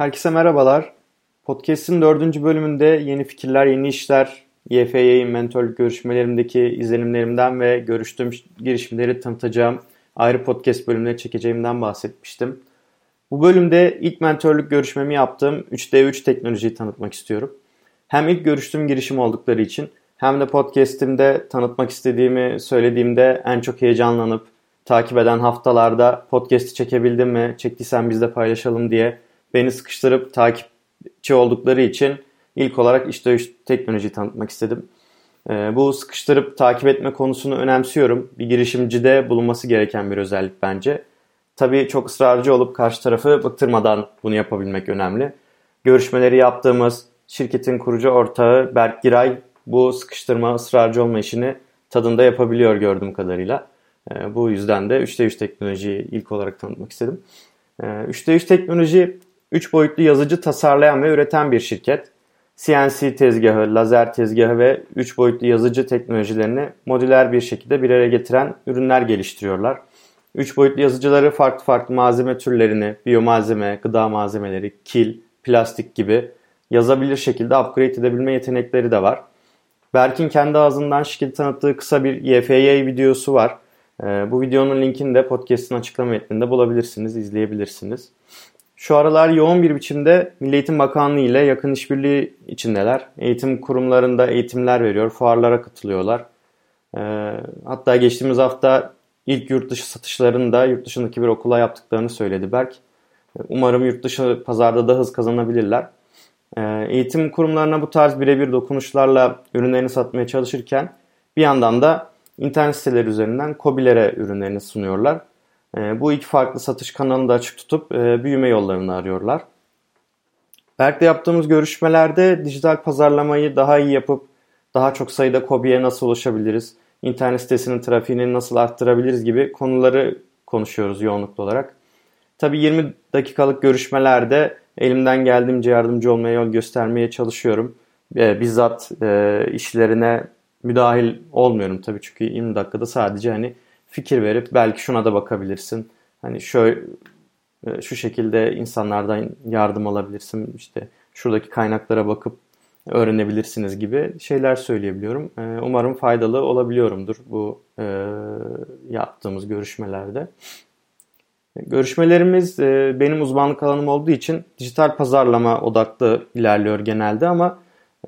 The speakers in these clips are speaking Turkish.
Herkese merhabalar. Podcast'in dördüncü bölümünde yeni fikirler, yeni işler, YFY mentorluk görüşmelerimdeki izlenimlerimden ve görüştüğüm girişimleri tanıtacağım ayrı podcast bölümleri çekeceğimden bahsetmiştim. Bu bölümde ilk mentorluk görüşmemi yaptığım 3D3 teknolojiyi tanıtmak istiyorum. Hem ilk görüştüğüm girişim oldukları için hem de podcast'imde tanıtmak istediğimi söylediğimde en çok heyecanlanıp takip eden haftalarda podcast'i çekebildim mi, çektiysen biz de paylaşalım diye beni sıkıştırıp takipçi oldukları için ilk olarak işte teknolojiyi tanıtmak istedim. Ee, bu sıkıştırıp takip etme konusunu önemsiyorum. Bir girişimcide bulunması gereken bir özellik bence. Tabii çok ısrarcı olup karşı tarafı bıktırmadan bunu yapabilmek önemli. Görüşmeleri yaptığımız şirketin kurucu ortağı Berk Giray bu sıkıştırma, ısrarcı olma işini tadında yapabiliyor gördüğüm kadarıyla. Ee, bu yüzden de 3D3 teknolojiyi ilk olarak tanıtmak istedim. 3D3 ee, teknoloji 3 boyutlu yazıcı tasarlayan ve üreten bir şirket. CNC tezgahı, lazer tezgahı ve 3 boyutlu yazıcı teknolojilerini modüler bir şekilde bir araya getiren ürünler geliştiriyorlar. 3 boyutlu yazıcıları farklı farklı malzeme türlerini, biyomalzeme, gıda malzemeleri, kil, plastik gibi yazabilir şekilde upgrade edebilme yetenekleri de var. Berk'in kendi ağzından şirketi tanıttığı kısa bir YFY videosu var. Ee, bu videonun linkini de podcast'ın açıklama metninde bulabilirsiniz, izleyebilirsiniz. Şu aralar yoğun bir biçimde Milli Eğitim Bakanlığı ile yakın işbirliği içindeler. Eğitim kurumlarında eğitimler veriyor, fuarlara katılıyorlar. Ee, hatta geçtiğimiz hafta ilk yurt dışı satışlarını da yurt dışındaki bir okula yaptıklarını söyledi Berk. Umarım yurt dışı pazarda da hız kazanabilirler. Ee, eğitim kurumlarına bu tarz birebir dokunuşlarla ürünlerini satmaya çalışırken bir yandan da internet siteleri üzerinden COBİ'lere ürünlerini sunuyorlar. E, bu iki farklı satış kanalını da açık tutup e, büyüme yollarını arıyorlar. Berk'le yaptığımız görüşmelerde dijital pazarlamayı daha iyi yapıp daha çok sayıda kobiye nasıl ulaşabiliriz, internet sitesinin trafiğini nasıl arttırabiliriz gibi konuları konuşuyoruz yoğunluklu olarak. Tabi 20 dakikalık görüşmelerde elimden geldiğince yardımcı olmaya yol göstermeye çalışıyorum. E, bizzat e, işlerine müdahil olmuyorum tabii çünkü 20 dakikada sadece hani fikir verip belki şuna da bakabilirsin. Hani şöyle şu şekilde insanlardan yardım alabilirsin. İşte şuradaki kaynaklara bakıp öğrenebilirsiniz gibi şeyler söyleyebiliyorum. Ee, umarım faydalı olabiliyorumdur bu e, yaptığımız görüşmelerde. Görüşmelerimiz e, benim uzmanlık alanım olduğu için dijital pazarlama odaklı ilerliyor genelde ama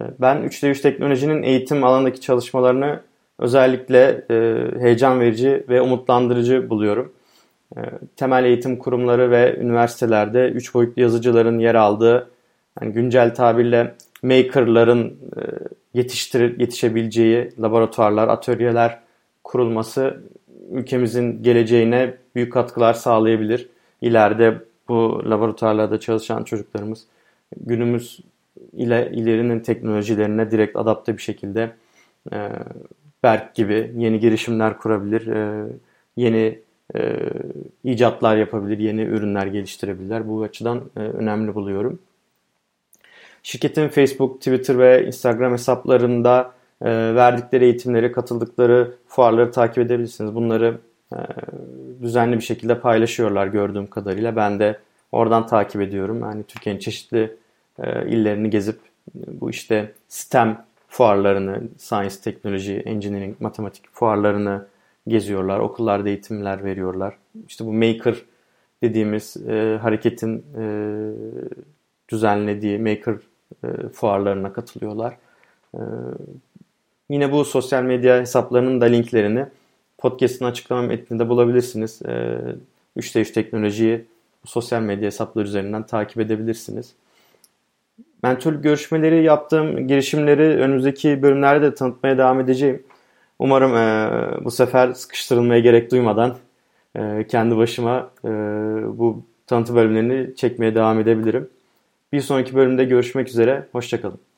e, ben 3D3 teknolojinin eğitim alanındaki çalışmalarını özellikle e, heyecan verici ve umutlandırıcı buluyorum. E, temel eğitim kurumları ve üniversitelerde 3 boyutlu yazıcıların yer aldığı, yani güncel tabirle makerların e, yetiştir yetişebileceği laboratuvarlar, atölyeler kurulması ülkemizin geleceğine büyük katkılar sağlayabilir. İleride bu laboratuvarlarda çalışan çocuklarımız günümüz ile ilerinin teknolojilerine direkt adapte bir şekilde e, Berk gibi yeni girişimler kurabilir, e, yeni e, icatlar yapabilir, yeni ürünler geliştirebilirler. Bu açıdan e, önemli buluyorum. Şirketin Facebook, Twitter ve Instagram hesaplarında verdikleri eğitimleri, katıldıkları fuarları takip edebilirsiniz. Bunları düzenli bir şekilde paylaşıyorlar gördüğüm kadarıyla. Ben de oradan takip ediyorum. Yani Türkiye'nin çeşitli illerini gezip bu işte STEM fuarlarını, science, teknoloji, engineering, matematik fuarlarını geziyorlar. Okullarda eğitimler veriyorlar. İşte bu maker dediğimiz e, hareketin e, düzenlediği maker e, fuarlarına katılıyorlar. E, yine bu sosyal medya hesaplarının da linklerini podcast'ın açıklama metninde bulabilirsiniz. E, 3'te 3 teknolojiyi sosyal medya hesapları üzerinden takip edebilirsiniz. Mentorluk görüşmeleri yaptığım girişimleri önümüzdeki bölümlerde de tanıtmaya devam edeceğim. Umarım e, bu sefer sıkıştırılmaya gerek duymadan e, kendi başıma e, bu tanıtı bölümlerini çekmeye devam edebilirim. Bir sonraki bölümde görüşmek üzere. Hoşçakalın.